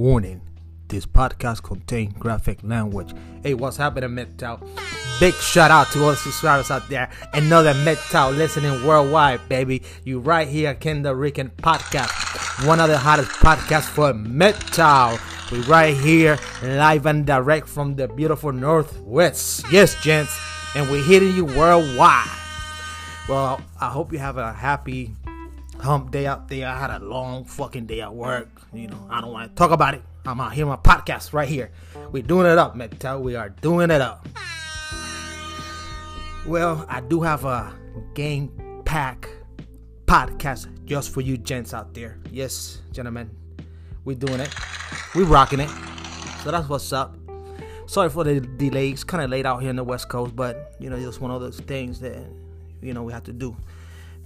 Warning this podcast contains graphic language. Hey, what's happening, MGTOW? Big shout out to all the subscribers out there that MGTOW listening worldwide, baby. You right here, Ken Delrican Podcast, one of the hottest podcasts for MGTOW. We right here, live and direct from the beautiful Northwest. Yes, gents, and we're hitting you worldwide. Well, I hope you have a happy hump day out there. I had a long fucking day at work. You know, I don't want to talk about it. I'm out here on my podcast right here. We're doing it up, MGTOW. We are doing it up. Well, I do have a game pack podcast just for you gents out there. Yes, gentlemen. We're doing it. We're rocking it. So that's what's up. Sorry for the delays. Kind of late out here in the West Coast, but you know, it's one of those things that you know we have to do.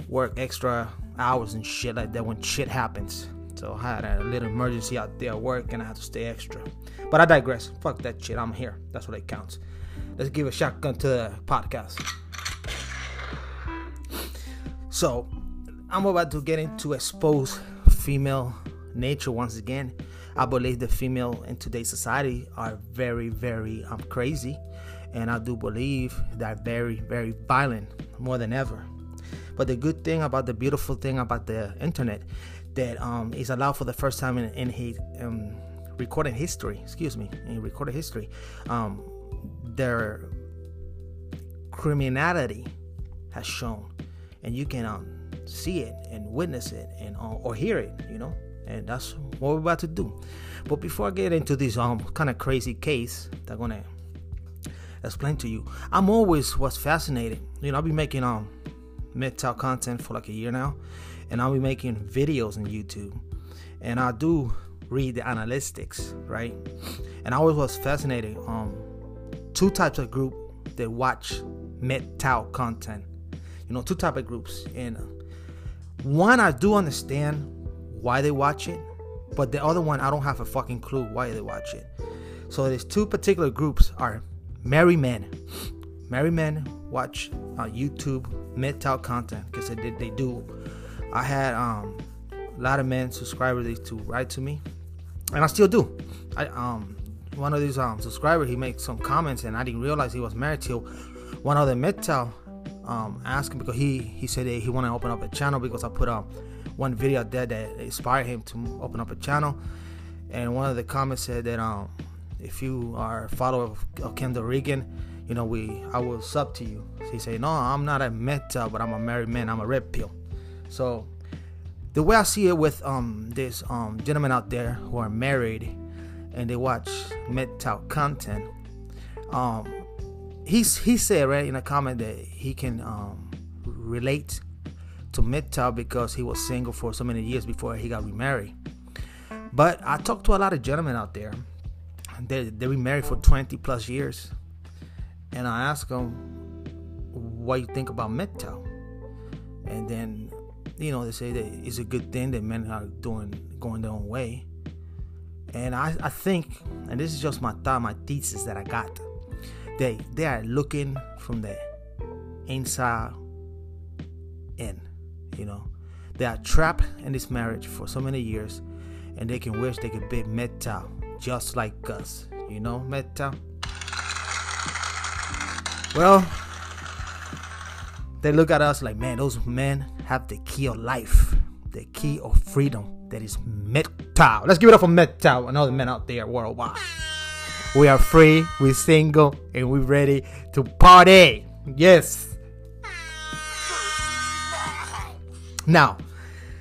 Work extra hours and shit like that when shit happens. So I had a little emergency out there at work and I had to stay extra. But I digress. Fuck that shit. I'm here. That's what it counts. Let's give a shotgun to the podcast. So I'm about to get into expose female nature once again. I believe the female in today's society are very, very um, crazy, and I do believe they're very, very violent more than ever. But the good thing about the beautiful thing about the internet that um, is allowed for the first time in, in his, um, recorded history, excuse me, in recorded history, um, their criminality has shown, and you can um, see it and witness it and uh, or hear it, you know, and that's what we're about to do. But before I get into this um kind of crazy case, I'm gonna explain to you, I'm always was fascinated. You know, I've been making um content for like a year now, and I'll be making videos on YouTube, and I do read the analytics, right? And I always was fascinated. Um, two types of group that watch MGTOW content. You know, two type of groups, and one I do understand why they watch it, but the other one I don't have a fucking clue why they watch it. So there's two particular groups are merry men. Merry men watch uh, YouTube MGTOW content because they, they do. I had um, a lot of men subscribers to write to me, and I still do. I um one of these um subscribers he makes some comments and I didn't realize he was married till one of the MGTOW um asked him because he he said he wanted to open up a channel because I put um one video there that inspired him to open up a channel, and one of the comments said that um if you are a follower of, Ken Delrican, you know we I will sub to you. So he said no I'm not a MGTOW but I'm a married man I'm a red pill. So the way I see it with um this um gentlemen out there who are married and they watch MGTOW content, um he's he said right in a comment that he can um relate to MGTOW because he was single for so many years before he got remarried. But I talked to a lot of gentlemen out there. They they been married for 20 plus years, and I asked them what you think about MGTOW, and then you know they say that it's a good thing that men are doing going their own way. And I, I think, and this is just my thought, my thesis that I got, they they are looking from the inside in. You know, they are trapped in this marriage for so many years, and they can wish they could be MGTOW just like us. You know, MGTOW. Well, they look at us like, man, those men have the key of life, the key of freedom that is MGTOW. Let's give it up for MGTOW and all the men out there worldwide. We are free, we're single, and we're ready to party. Yes. Now,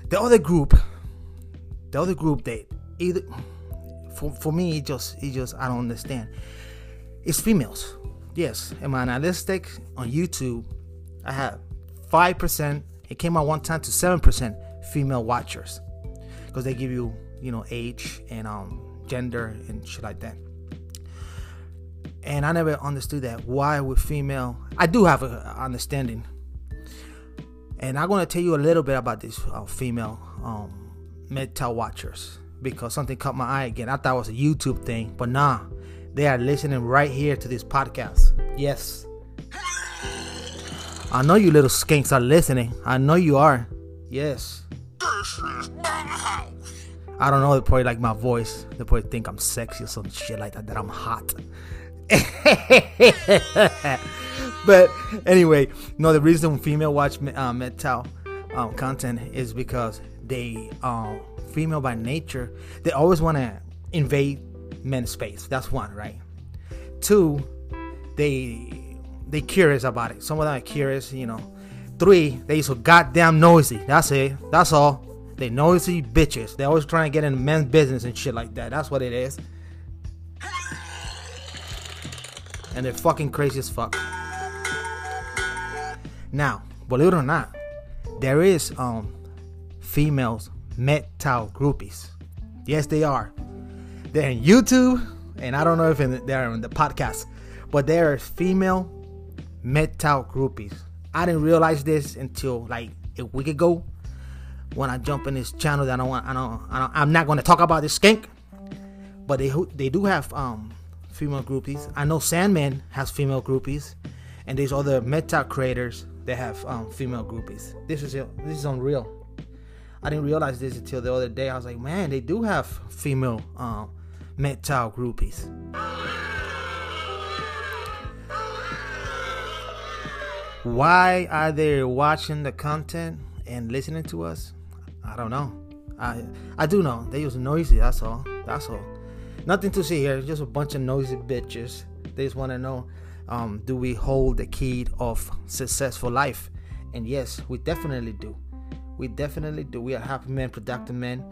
the other group, the other group that either for, for me it just it just I don't understand. It's females. Yes, in my analytics on YouTube, I have five percent. It came out one time to seven percent female watchers because they give you you know age and um gender and shit like that. And I never understood that. Why with female? I do have an understanding and I'm gonna tell you a little bit about these uh, female um, MGTOW watchers because something caught my eye again. I thought it was a YouTube thing, but nah, they are listening right here to this podcast. Yes, I know you little skinks are listening. I know you are. Yes. I don't know. They probably like my voice. They probably think I'm sexy or some shit like that. That I'm hot. but anyway, no. The reason female watch uh, MGTOW um, content is because they um, female by nature. They always want to invade men's space. That's one, right? Two, they they curious about it. Some of them are curious, you know. Three, they so goddamn noisy. That's it. That's all. They noisy bitches. They always trying to get in men's business and shit like that. That's what it is. And they're fucking crazy as fuck. Now, believe it or not, there is um females MGTOW groupies. Yes, they are. They're in YouTube, and I don't know if in, they're in the podcast, but there are female MGTOW groupies. I didn't realize this until like a week ago when I jump in this channel that I don't want. I don't. I I'm not going to talk about this skink, but they they do have um female groupies. I know Sandman has female groupies, and there's other MGTOW creators that have um, female groupies. This is this is unreal. I didn't realize this until the other day. I was like, man, they do have female um, MGTOW groupies. Why are they watching the content and listening to us? I don't know. I I do know they use noisy. That's all. That's all. Nothing to see here. Just a bunch of noisy bitches. They just want to know, um, do we hold the key of successful life? And yes, we definitely do. We definitely do. We are happy men, productive men,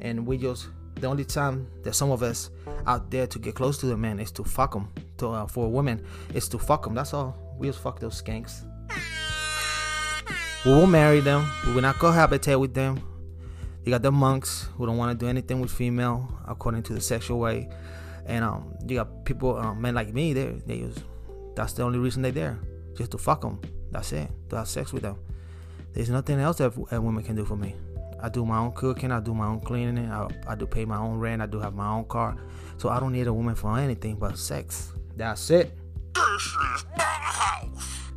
and we just the only time that some of us out there to get close to the men is to fuck them. To uh, for women, is to fuck them. That's all. We just fuck those skanks. We will marry them. We will not cohabitate with them. You got the monks who don't want to do anything with female according to the sexual way, and um, you got people, um, men like me. They they use that's the only reason they're there, just to fuck them. That's it. To have sex with them. There's nothing else that a woman can do for me. I do my own cooking. I do my own cleaning. I, I do pay my own rent. I do have my own car. So I don't need a woman for anything but sex. That's it. This is my house.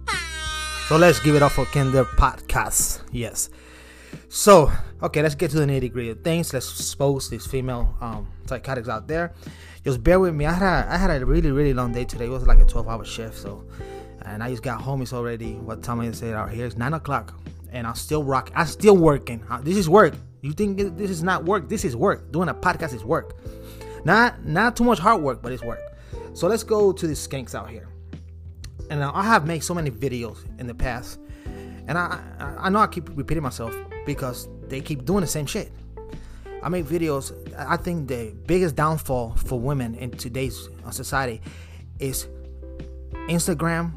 So let's give it up for Kinder Podcast. Yes. So, okay, let's get to the nitty gritty of things. Let's expose these female um, psychotics out there. Just bear with me. I had a, I had a really really long day today. It was like a 12 hour shift. So, and I just got home. It's already what time is it out here? It's nine o'clock, and I'm still rocking. I'm still working. Uh, this is work. You think this is not work? This is work. Doing a podcast is work. Not not too much hard work, but it's work. So let's go to the skanks out here. And I have made so many videos in the past, and I I, know I keep repeating myself because they keep doing the same shit. I make videos. I think the biggest downfall for women in today's uh, society is Instagram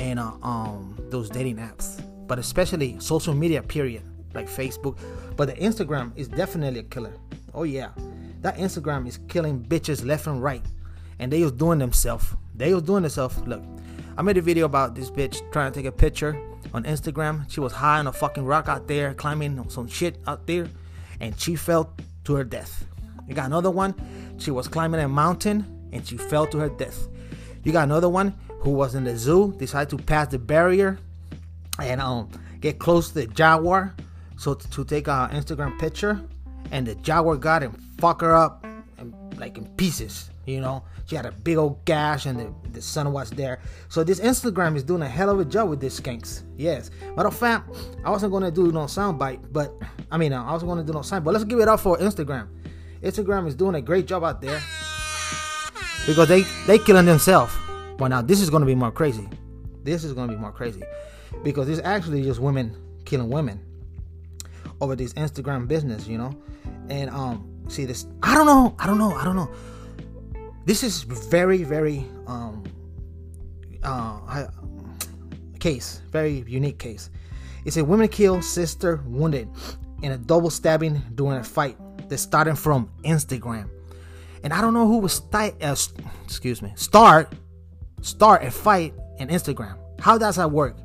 and uh, um those dating apps, but especially social media. Period, like Facebook. But the Instagram is definitely a killer. Oh yeah, that Instagram is killing bitches left and right, and they was doing themselves. They was doing themselves. Look, I made a video about this bitch trying to take a picture on Instagram. She was high on a fucking rock out there, climbing some shit out there, and she fell to her death. You got another one. She was climbing a mountain and she fell to her death. You got another one who was in the zoo, decided to pass the barrier and um get close to the jaguar, so to, to take an Instagram picture, and the jaguar got and fuck her up, and, like in pieces. You know, she had a big old gash, and the, the sun was there. So this Instagram is doing a hell of a job with these skanks. Yes, matter of fact, I wasn't gonna do no soundbite, but I mean, I was gonna do no sound, but let's give it up for Instagram. Instagram is doing a great job out there because they they killing themselves. But now this is gonna be more crazy. This is gonna be more crazy because it's actually just women killing women over this Instagram business, you know. And um, see this. I don't know. I don't know. I don't know. This is very very um uh case, very unique case. It's a woman killed, sister wounded in a double stabbing during a fight that started from Instagram. And I don't know who was sti- uh, excuse me, start start a fight in Instagram. How does that work?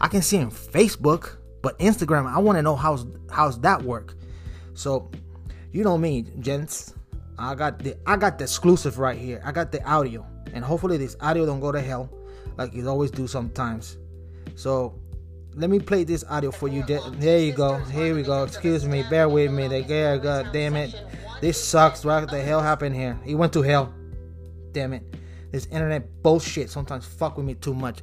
I can see in Facebook, but Instagram, I want to know how's how's that work. So, you know me, gents. I got the I got the exclusive right here. I got the audio, and hopefully this audio don't go to hell, like it always do sometimes. So, let me play this audio for you. There you go. Here we go. Excuse me. Bear with me. The guy, God damn it. This sucks. What the hell happened here? He went to hell. Damn it. This internet bullshit sometimes fuck with me too much.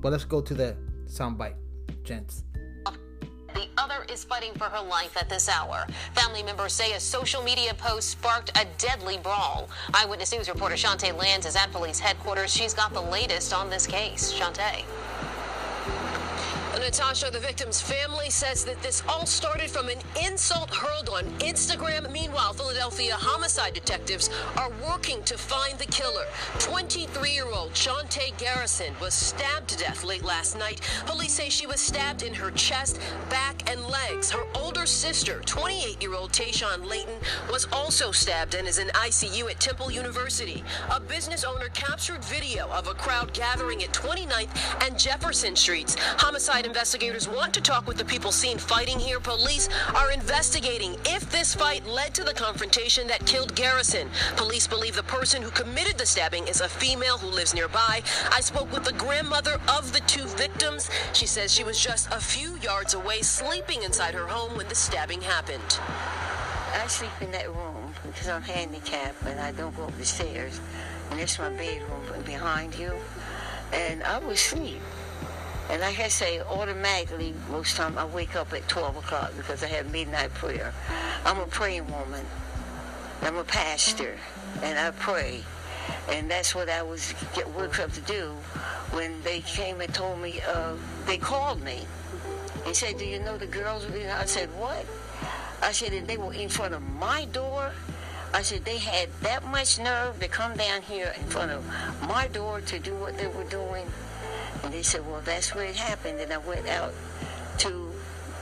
But let's go to the soundbite, gents. The other is fighting for her life at this hour. Family members say a social media post sparked a deadly brawl. Eyewitness News reporter Chantee Lans is at police headquarters. She's got the latest on this case. Chantee. Natasha, the victim's family says that this all started from an insult hurled on Instagram. Meanwhile, Philadelphia homicide detectives are working to find the killer. 23-year-old Shantae Garrison was stabbed to death late last night. Police say she was stabbed in her chest, back, and legs. Her older sister, 28-year-old Tayshawn Layton, was also stabbed and is in ICU at Temple University. A business owner captured video of a crowd gathering at 29th and Jefferson Streets. Homicide investigators want to talk with the people seen fighting here. Police are investigating if this fight led to the confrontation that killed Garrison. Police believe the person who committed the stabbing is a female who lives nearby. I spoke with the grandmother of the two victims. She says she was just a few yards away, sleeping inside her home when the stabbing happened. I sleep in that room because I'm handicapped and I don't go up the stairs. And it's my bedroom behind you. And I was asleep. And like I say, automatically, most time I wake up at 12 o'clock because I have midnight prayer. I'm a praying woman. I'm a pastor, and I pray. And that's what I was get worked up to do when they came and told me, uh, they called me. They said, do you know the girls? I said, what? I said, they were in front of my door. I said, they had that much nerve to come down here in front of my door to do what they were doing. And they said, well, that's where it happened. And I went out to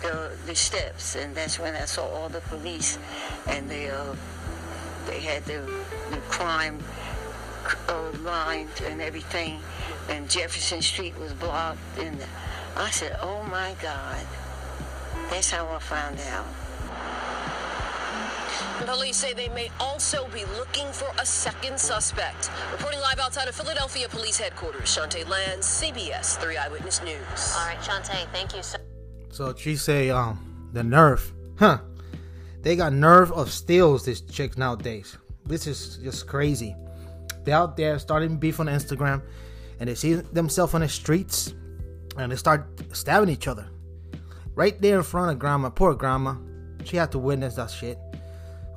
the, the steps, and that's when I saw all the police, and they, uh, they had the, the crime uh, and everything, and Jefferson Street was blocked. And I said, oh my God. That's how I found out. Police say they may also be looking for a second suspect. Reporting live outside of Philadelphia Police Headquarters, Chantee Lans, CBS 3 Eyewitness News. All right, Chantee, thank you so So she say, um, the nerve. Huh. They got nerve of steals, these chicks nowadays. This is just crazy. They're out there starting beef on Instagram and they see themselves on the streets and they start stabbing each other. Right there in front of grandma. Poor grandma. She had to witness that shit.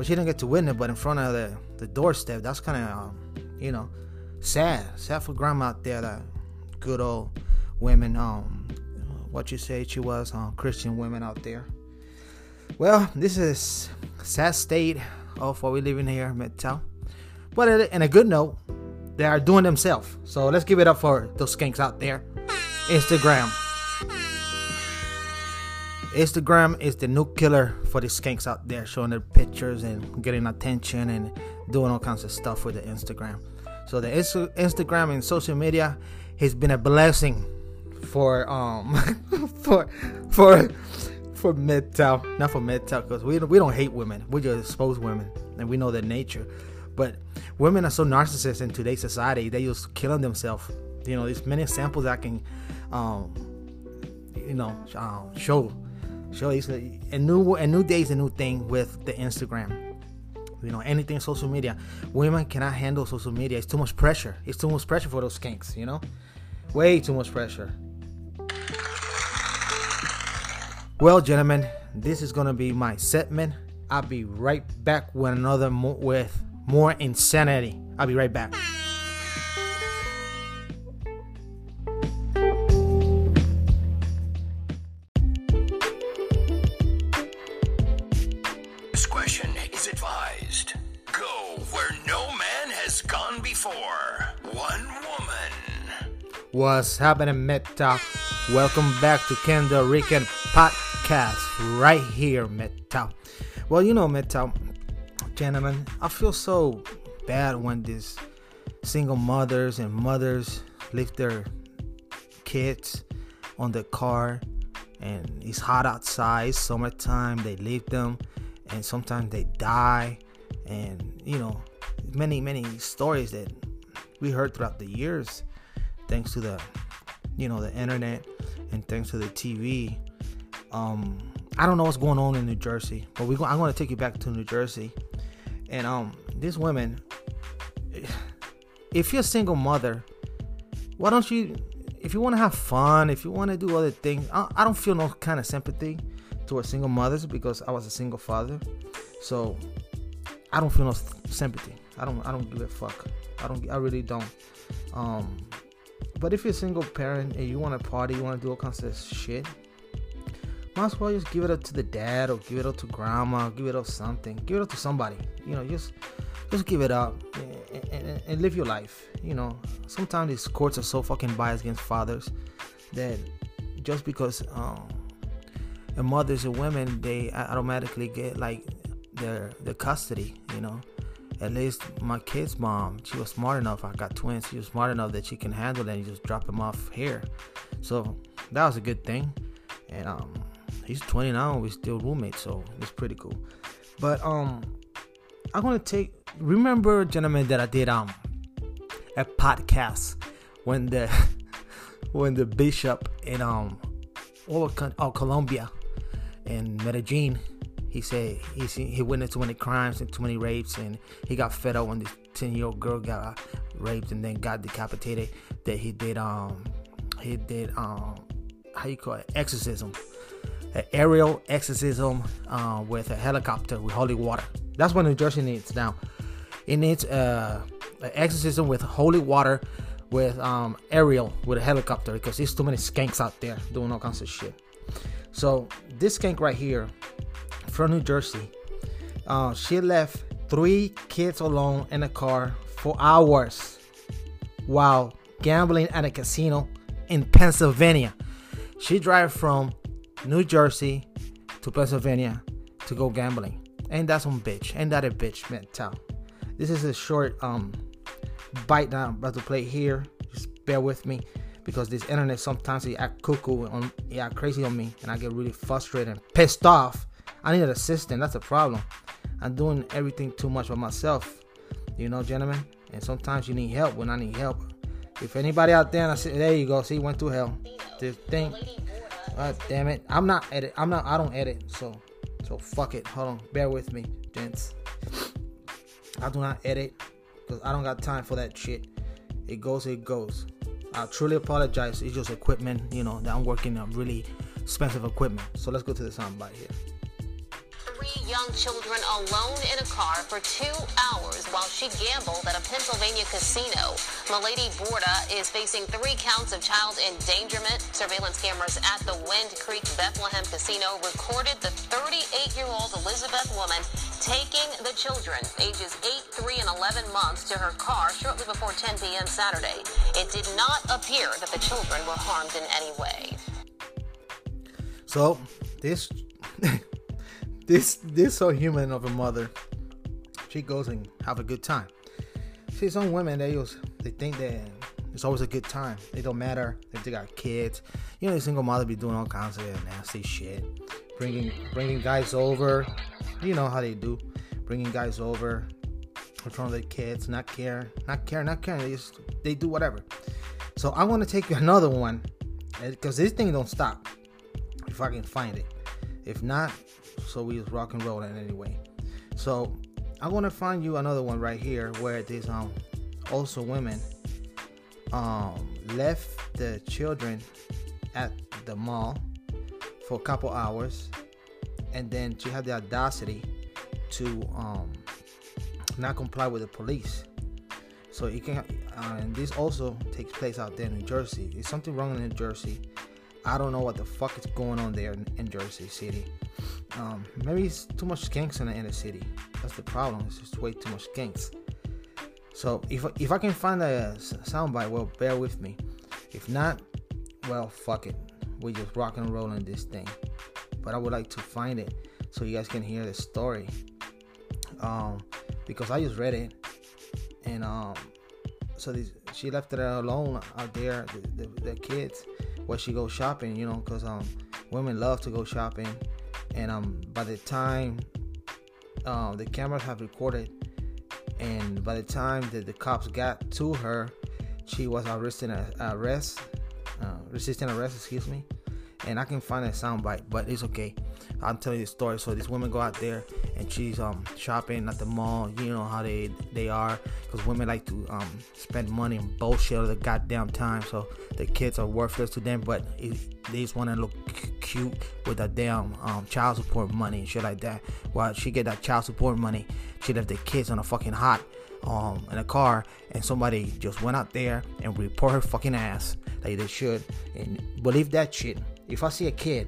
But she didn't get to witness, but in front of the, the doorstep. That's kind of, um, you know, sad. Sad for grandma out there. That good old women. Um, what you say she was? Um, Christian women out there. Well, this is sad state of what we live in here, MGTOW. But in a good note, they are doing themselves. So let's give it up for those skanks out there. Instagram. Instagram is the new killer for the skanks out there, showing their pictures and getting attention and doing all kinds of stuff with the Instagram. So the Instagram and social media has been a blessing for um for for for MGTOW, not for MGTOW, because we we don't hate women, we just expose women, and we know their nature. But women are so narcissistic in today's society; they just killing themselves. You know, there's many examples I can, um, you know, um, show show it's a, a new a new day is a new thing with the Instagram. You know, anything social media. Women cannot handle social media. It's too much pressure. It's too much pressure for those skanks, you know? Way too much pressure. Well, gentlemen, this is gonna be my segment. I'll be right back with another mo- with more insanity. I'll be right back. What's happening, MGTOW? Welcome back to Ken Delrican Podcast, right here, MGTOW. Well, you know, MGTOW, gentlemen, I feel so bad when these single mothers and mothers leave their kids on the car and it's hot outside, summertime, they leave them and sometimes they die and you know many many stories that we heard throughout the years thanks to the you know the internet and thanks to the TV, um, I don't know what's going on in New Jersey, but we go, I'm going to take you back to New Jersey, and um, these women, if you're a single mother, why don't you, if you want to have fun, if you want to do other things, I, I don't feel no kind of sympathy towards single mothers because I was a single father, so I don't feel no sympathy. I don't, I don't give a fuck. I don't, I really don't. Um, but if you're a single parent and you want to party, you want to do all kinds of shit, might as well just give it up to the dad or give it up to grandma, give it up something, give it up to somebody. You know, just just give it up and, and, and live your life. You know, sometimes these courts are so fucking biased against fathers that just because um, a mothers and women they automatically get like their their custody. You know, at least my kid's mom, she was smart enough. I got twins. She was smart enough that she can handle it and just drop them off here. So that was a good thing. And um, he's 20 now. We're still roommates, so it's pretty cool. But um, I'm gonna take. Remember, gentlemen, that I did um a podcast when the when the bishop in um all oh, Colombia in Medellin he said he he witnessed too many crimes and too many rapes, and he got fed up when this ten year old girl got raped and then got decapitated. That he did um he did um how you call it exorcism, an aerial exorcism uh, with a helicopter with holy water. That's what New Jersey needs now. It needs uh, an exorcism with holy water with um, aerial with a helicopter because there's too many skanks out there doing all kinds of shit. So this skank right here from New Jersey. Uh, she left three kids alone in a car for hours while gambling at a casino in Pennsylvania. She drive from New Jersey to Pennsylvania to go gambling. Ain't that some bitch? Ain't that a bitch, man? Tell. This is a short um bite that I'm about to play here. Just bear with me because this internet sometimes it act cuckoo on it act crazy on me and I get really frustrated and pissed off I need an assistant. That's a problem. I'm doing everything too much by myself. You know, gentlemen. And sometimes you need help when I need help. If anybody out there, I say, there you go. See, went through hell. This thing. God damn it. I'm not edit. I'm not. I don't edit. So, so fuck it. Hold on. Bear with me, gents. I do not edit because I don't got time for that shit. It goes. It goes. I truly apologize. It's just equipment. You know that I'm working on really expensive equipment. So let's go to the soundbite here three young children alone in a car for two hours while she gambled at a Pennsylvania casino. Milady Borda is facing three counts of child endangerment. Surveillance cameras at the Wind Creek Bethlehem Casino recorded the 38-year-old Elizabeth woman taking the children, ages 8, 3, and 11 months, to her car shortly before 10 p.m. Saturday. It did not appear that the children were harmed in any way. So, this this this so human of a mother. She goes and have a good time. See, some women they use they think that it's always a good time. It don't matter if they got kids. You know, single mother be doing all kinds of nasty shit, bringing bringing guys over. You know how they do, bringing guys over in front of their kids, not care, not care, not caring. They just they do whatever. So I want to take another one eh, because this thing don't stop. If I can find it, if not, so we was rock and rolling anyway. So I want to find you another one right here where these um also women um left the children at the mall for a couple hours and then she had the audacity to um not comply with the police. So you can uh, and this also takes place out there in new jersey. There's something wrong in new jersey i don't know what the fuck is going on there in, in jersey city um, maybe it's too much skanks in the inner city. That's the problem. It's just way too much skanks. So if if I can find a soundbite, well, bear with me. If not, well, fuck it. We just rock and roll on this thing. But I would like to find it so you guys can hear the story. Um, because I just read it, and um, so she left it alone out there, the, the, the kids, where she goes shopping. You know, because um, women love to go shopping and um by the time uh, the cameras have recorded and by the time that the cops got to her she was arresting arrest uh, resisting arrest excuse me and I can find a soundbite, but it's okay. I'm telling you the story. So this woman go out there and she's um shopping at the mall. You know how they they are, because women like to um spend money on bullshit all the goddamn time. So the kids are worthless to them, but it, they just want to look c- cute with that damn um, child support money and shit like that. While she get that child support money, she left the kids on a fucking hot um in a car and somebody just went out there and report her fucking ass like they should and believe that shit if i see a kid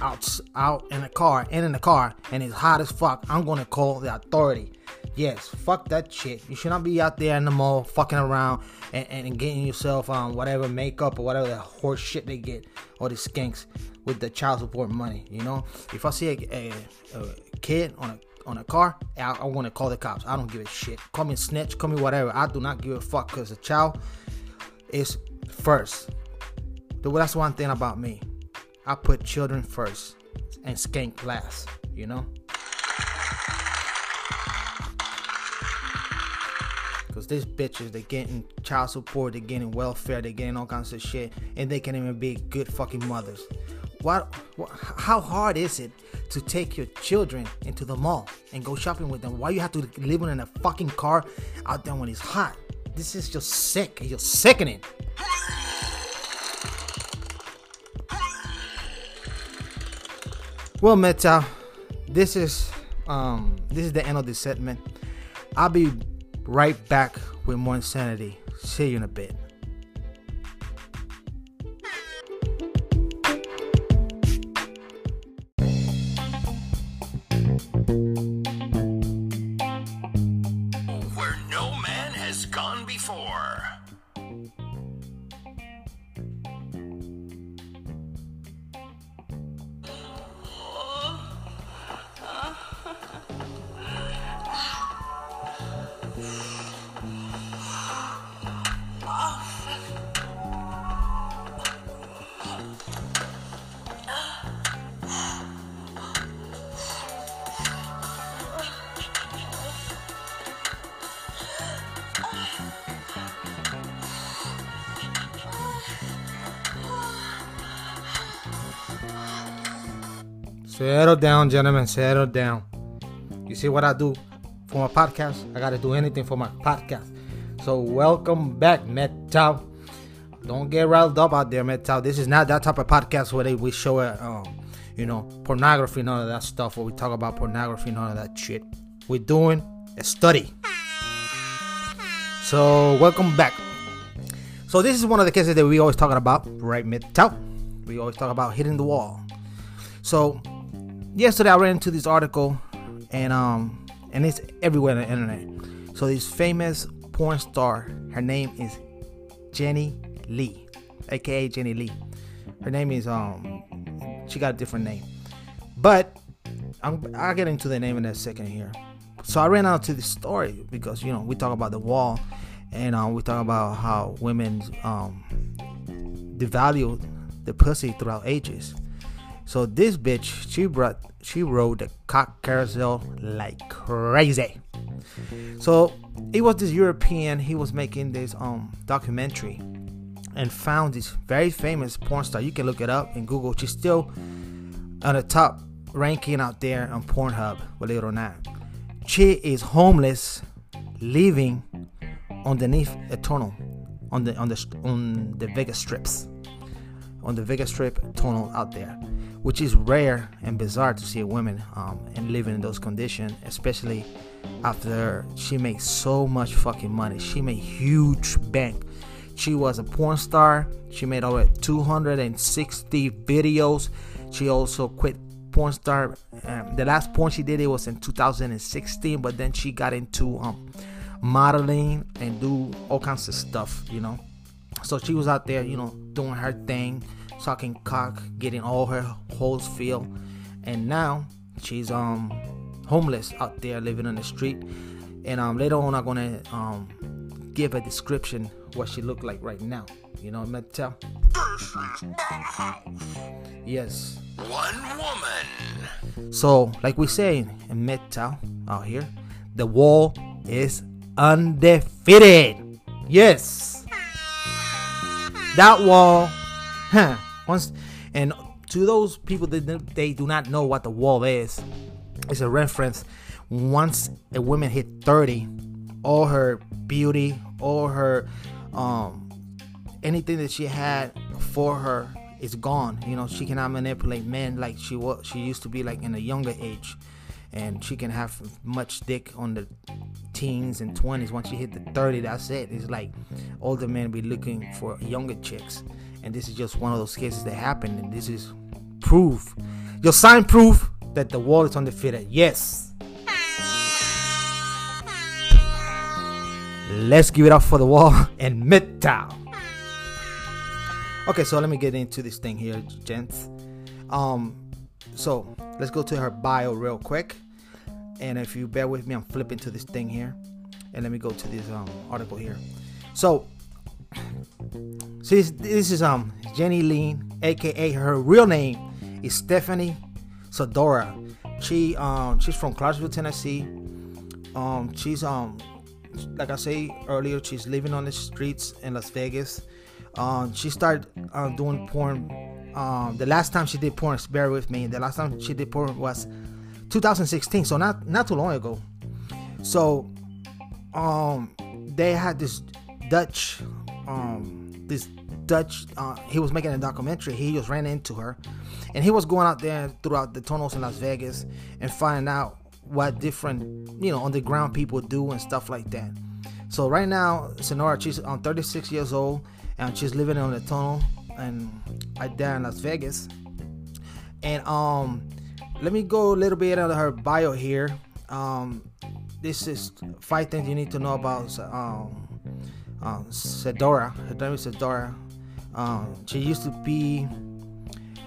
out out in a car and in the car and it's hot as fuck i'm gonna call the authority yes fuck that shit you should not be out there in the mall fucking around and, and getting yourself um, whatever makeup or whatever the horse shit they get or the skanks with the child support money you know if i see a, a, a kid on a on a car, I, I want to call the cops. I don't give a shit. Call me snitch, call me whatever. I do not give a fuck because the child is first. That's one thing about me. I put children first and skank last, you know? Because these bitches, they getting child support, they getting welfare, they getting all kinds of shit, and they can't even be good fucking mothers. What, what how hard is it to take your children into the mall and go shopping with them? Why you have to live in a fucking car out there when it's hot? This is just sick. You're sickening. Well, MGTOW, this is um this is the end of this segment. I'll be right back with more insanity. See you in a bit. Settle down, gentlemen. Settle down. You see what I do for my podcast? I gotta do anything for my podcast. So welcome back, MGTOW. Don't get riled up out there, MGTOW. This is not that type of podcast where they, we show it, um, you know, pornography, none of that stuff. Where we talk about pornography, none of that shit. We're doing a study. So welcome back. So this is one of the cases that we always talking about, right, MGTOW? We always talk about hitting the wall. So yesterday I ran into this article, and um, and it's everywhere on the internet. So this famous porn star, her name is Jenni Lee, aka Jenni Lee. Her name is um, she got a different name, but I'm, I'll get into the name in a second here. So I ran out to the story because you know we talk about the wall, and um, we talk about how women um, devalue the pussy throughout ages. So this bitch, she brought, she rode the cock carousel like crazy. So it was this European. He was making this um documentary, and found this very famous porn star. You can look it up in Google. She's still on the top ranking out there on Pornhub, believe it or not. She is homeless, living underneath a tunnel on the on the on the Vegas strips, on the Vegas Strip tunnel out there which is rare and bizarre to see a woman um, and living in those conditions, especially after she makes so much fucking money. She made huge bank. She was a porn star. She made over 260 videos. She also quit porn star. Um, the last porn she did it was in 2016, but then she got into um, modeling and do all kinds of stuff, you know. So she was out there, you know, doing her thing sucking cock, getting all her holes filled, and now she's um homeless out there living on the street. And um later on I'm gonna um give a description what she looked like right now. You know, MGTOW. Yes. One woman. So, like we say in MGTOW out here, the wall is undefeated. Yes. That wall, huh? Once And to those people that they do not know what the wall is, it's a reference. Once a woman hit 30, all her beauty, all her um anything that she had for her is gone. You know, she cannot manipulate men like she was she used to be like in a younger age. And she can have much dick on the teens and 20s. Once she hit the 30, that's it. It's like older men be looking for younger chicks. And this is just one of those cases that happened. And this is proof. Your sign proof that the wall is undefeated. Yes. Let's give it up for the wall and MGTOW. Okay, so let me get into this thing here, gents. Um, so let's go to her bio real quick. And if you bear with me, I'm flipping to this thing here. And let me go to this um, article here. So, so this, is um Jenni Lee, aka her real name is Stephanie Sadorra. She um she's from Clarksville, Tennessee. Um she's um like I say earlier, she's living on the streets in Las Vegas. Um, she started uh, doing porn. Um, the last time she did porn, bear with me. The last time she did porn was 2016, so not not too long ago. So, um, they had this Dutch, um, this Dutch. Uh, he was making a documentary. He just ran into her, and he was going out there throughout the tunnels in Las Vegas and finding out what different, you know, underground people do and stuff like that. So right now, Sonora, she's um, 36 years old and she's living on the tunnel and right there in Las Vegas. And um, let me go a little bit out of her bio here. Um, this is five things you need to know about um, um, Sadorra. Her name is Sadorra. Um, she used to be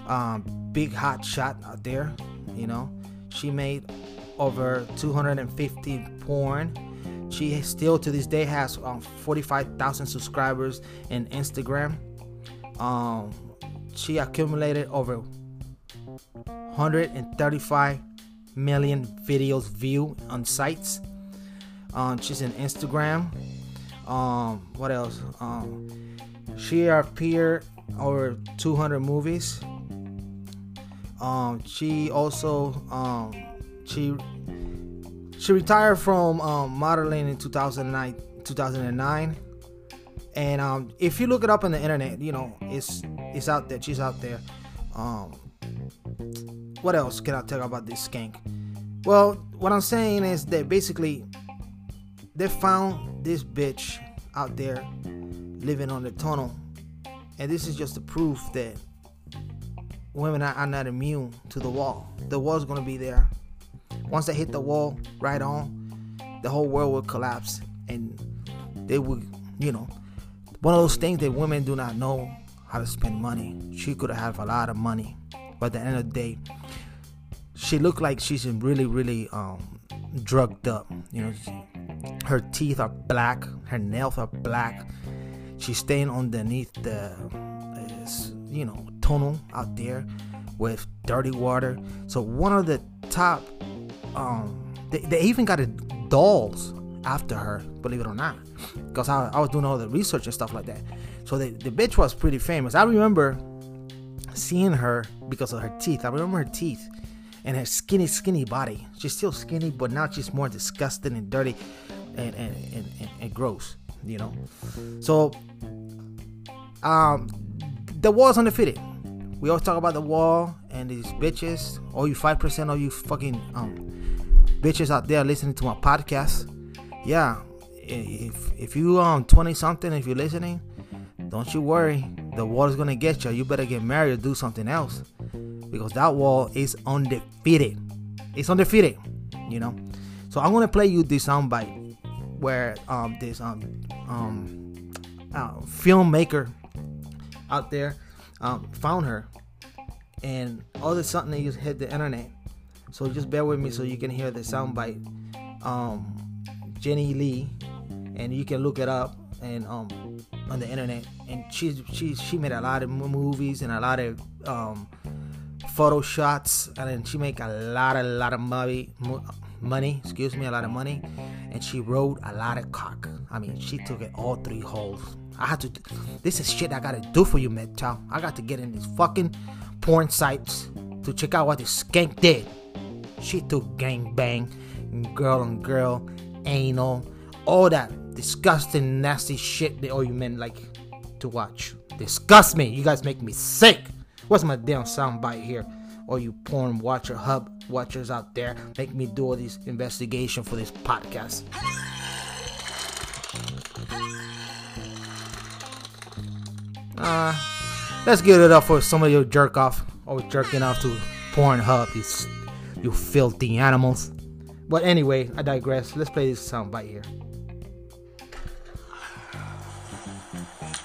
um, big hot shot out there. You know, she made over 250 porn she still to this day has um, 45,000 subscribers in Instagram. Um, she accumulated over 135 million videos view on sites. Um, she's in Instagram. Um, what else? Um, she appeared over 200 movies. Um, she also um, she she retired from um, modeling in 2009, 2009. And um, if you look it up on the internet, you know it's it's out there. She's out there. Um, what else can I tell about this skank? Well, what I'm saying is that basically they found this bitch out there living on the tunnel, and this is just the proof that women are not immune to the wall. The wall's gonna be there once they hit the wall right on, the whole world will collapse and they will, you know, one of those things that women do not know how to spend money. She could have a lot of money, but at the end of the day, she looked like she's in really, really um, drugged up. You know, her teeth are black, her nails are black. She's staying underneath the, uh, you know, tunnel out there with dirty water. So one of the top um, they, they even got a dolls after her, believe it or not, because I, I was doing all the research and stuff like that. So the, the bitch was pretty famous. I remember seeing her because of her teeth. I remember her teeth and her skinny, skinny body. She's still skinny, but now she's more disgusting and dirty and, and, and, and, and gross, you know. So um, the wall's undefeated. We always talk about the wall and these bitches. All you five percent, all you fucking um bitches out there listening to my podcast, yeah, if if you um 20 something, if you're listening, don't you worry. The wall is gonna get you. You better get married or do something else, because that wall is undefeated. It's undefeated, you know. So I'm gonna play you this soundbite where um this um um uh, filmmaker out there um, found her, and all of a sudden they just hit the internet so just bear with me so you can hear the soundbite. Um, Jenni Lee, and you can look it up and um, on the internet. And she she she made a lot of movies and a lot of um, photo shots, and then she make a lot a lot of money money. Excuse me, a lot of money. And she wrote a lot of cock. I mean, she took it all three holes. I had to. This is shit I gotta do for you, man. I got to get in these fucking porn sites to check out what this skank did. She took gang bang, girl on girl, anal, all that disgusting, nasty shit that all you men like to watch. Disgust me. You guys make me sick. What's my damn soundbite here? All you porn watcher hub watchers out there make me do all this investigation for this podcast. Uh, let's give it up for some of you jerk off or jerking off to Pornhub. These you filthy animals. But anyway, I digress. Let's play this soundbite here.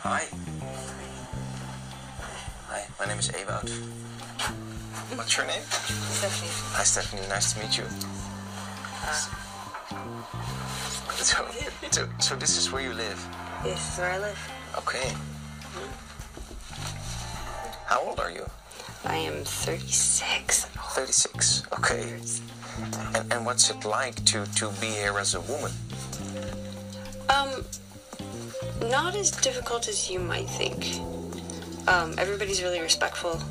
Hi. My name is Ewout. What's your name? Stephanie. Hi, Stephanie. Nice to meet you. So, so, so this is where you live. This is where I live. Okay. How old are you? I am 36. 36. Okay. And, and what's it like to, to be here as a woman? Um, not as difficult as you might think. Um, everybody's really respectful.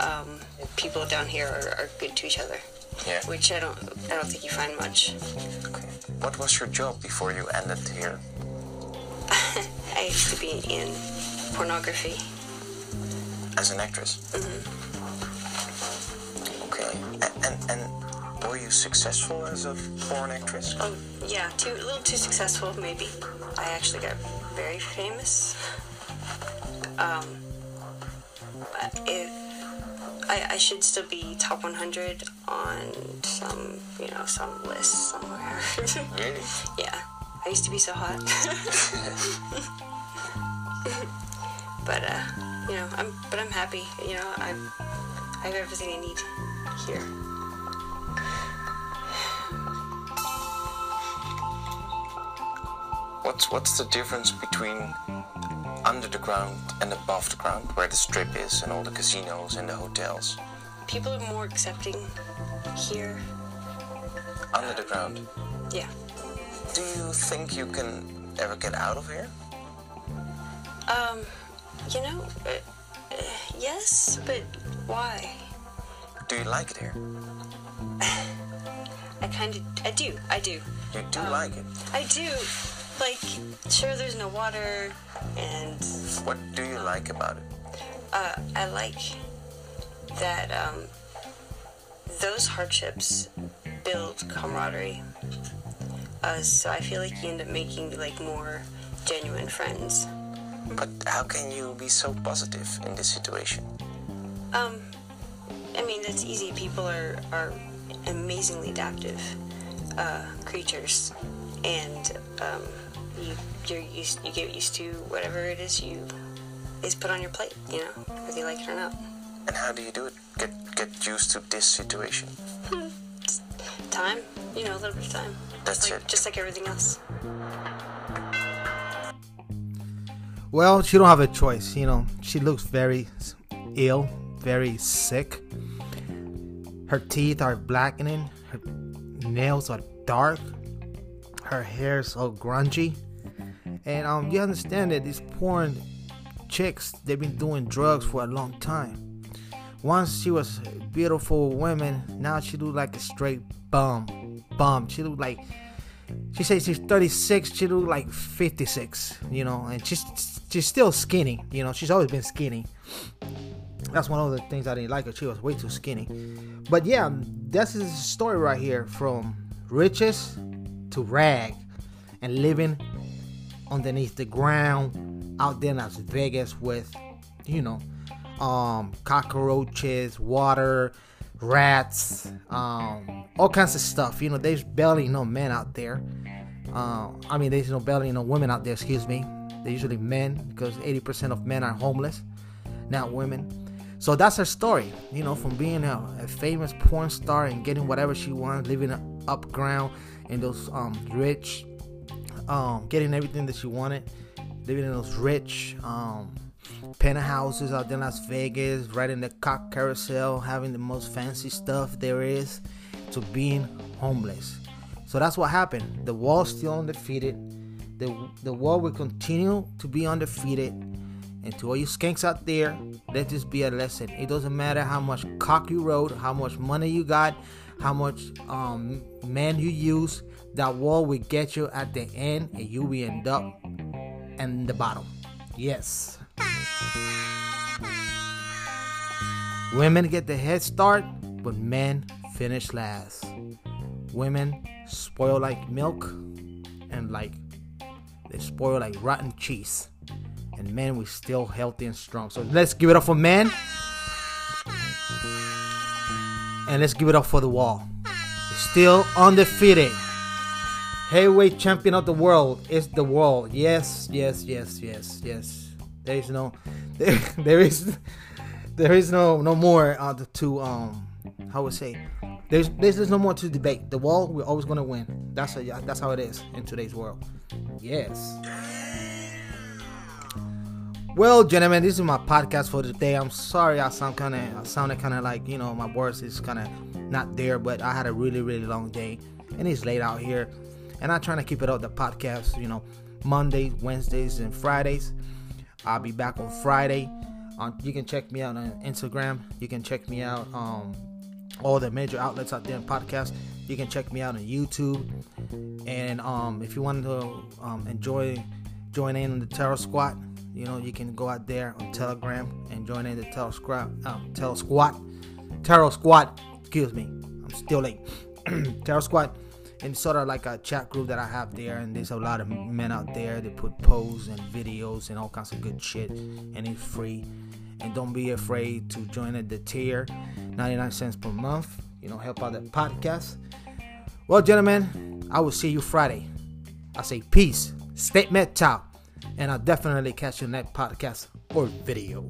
Um, people down here are, are good to each other, Yeah. which I don't, I don't think you find much. Okay. What was your job before you ended here? I used to be in pornography. As an actress? Okay. And, and, and were you successful as a porn actress? Oh, yeah, too, a little too successful, maybe. I actually got very famous. Um, if I, I should still be top 100 on some, you know, some list somewhere. Really? yeah, I used to be so hot. but uh, you know, I'm but I'm happy. You know, I'm I have everything I need here. What's what's the difference between under the ground and above the ground, where the strip is and all the casinos and the hotels? People are more accepting here. Under the ground. Yeah. Do you think you can ever get out of here? Um, you know, uh, uh, yes, but why? Do you like it here? I kind of, I do, I do. You do Um, like it. I do. Like, sure, there's no water, and What do you like about it? uh, I like that um, those hardships build camaraderie. Uh, so I feel like you end up making like more genuine friends. But how can you be so positive in this situation? Um, I mean that's easy. People are are amazingly adaptive uh, creatures, and um, you you're used you get used to whatever it is you is put on your plate. You know, whether you like it or not. And how do you do it? Get get used to this situation. Time, you know, a little bit of time. That's like, it. Just like everything else. Well, she don't have a choice. You know, she looks very ill, very sick. Her teeth are blackening. Her nails are dark. Her hair so grungy. And um, you understand that these porn chicks, they've been doing drugs for a long time. Once she was beautiful woman, now she look like a straight bum. Bum. She look like she says she's 36 she look like 56 you know and she's she's still skinny you know she's always been skinny that's one of the things i didn't like her she was way too skinny but yeah this is a story right here from riches to rag and living underneath the ground out there in las vegas with you know um cockroaches water rats, um, all kinds of stuff. You know, there's barely no men out there. Uh, I mean, there's no barely no women out there. Excuse me. They're usually men because 80% of men are homeless, not women. So that's her story. You know, from being a, a famous porn star and getting whatever she wants, living up ground in those um, rich, um, getting everything that she wanted, living in those rich. Um, penthouses out there in Las Vegas, riding the cock carousel, having the most fancy stuff there is, to being homeless. So that's what happened. The wall still undefeated. The the wall will continue to be undefeated, And to all you skanks out there, let this be a lesson. It doesn't matter how much cock you rode, how much money you got, how much um, man you use. That wall will get you at the end, and you will end up in the bottom. Yes. Women get the head start, but men finish last. Women spoil like milk, and like they spoil like rotten cheese and men we still healthy and strong. So let's give it up for men. And let's give it up for the wall. Still undefeated. Heavyweight champion of the world is the wall. Yes, yes, yes, yes, yes. There is no there, there is there is no no more uh, to um how would say there's, there's no more to debate. The wall we're always gonna win. That's a, that's how it is in today's world. Yes. Well, gentlemen, this is my podcast for today. I'm sorry I sound kind of sounded kind of like you know my voice is kind of not there, but I had a really really long day and it's late out here, and I'm trying to keep it up the podcast. You know, Mondays, Wednesdays, and Fridays. I'll be back on Friday. Um, you can check me out on Instagram. You can check me out um all the major outlets out there in podcast. You can check me out on YouTube. And um, if you want to um, enjoy join in on the Terror Squad, you know, you can go out there on Telegram and join in the Terror Squad. Um, Squad. Terror Squad. Excuse me. I'm still late. Terror Squad. And sort of like a chat group that I have there, and there's a lot of men out there that put posts and videos and all kinds of good shit, and it's free. And don't be afraid to join at the tier, 99 cents per month. You know, help out the podcast. Well, gentlemen, I will see you Friday. I say peace, stay metal, and I'll definitely catch you next podcast or video.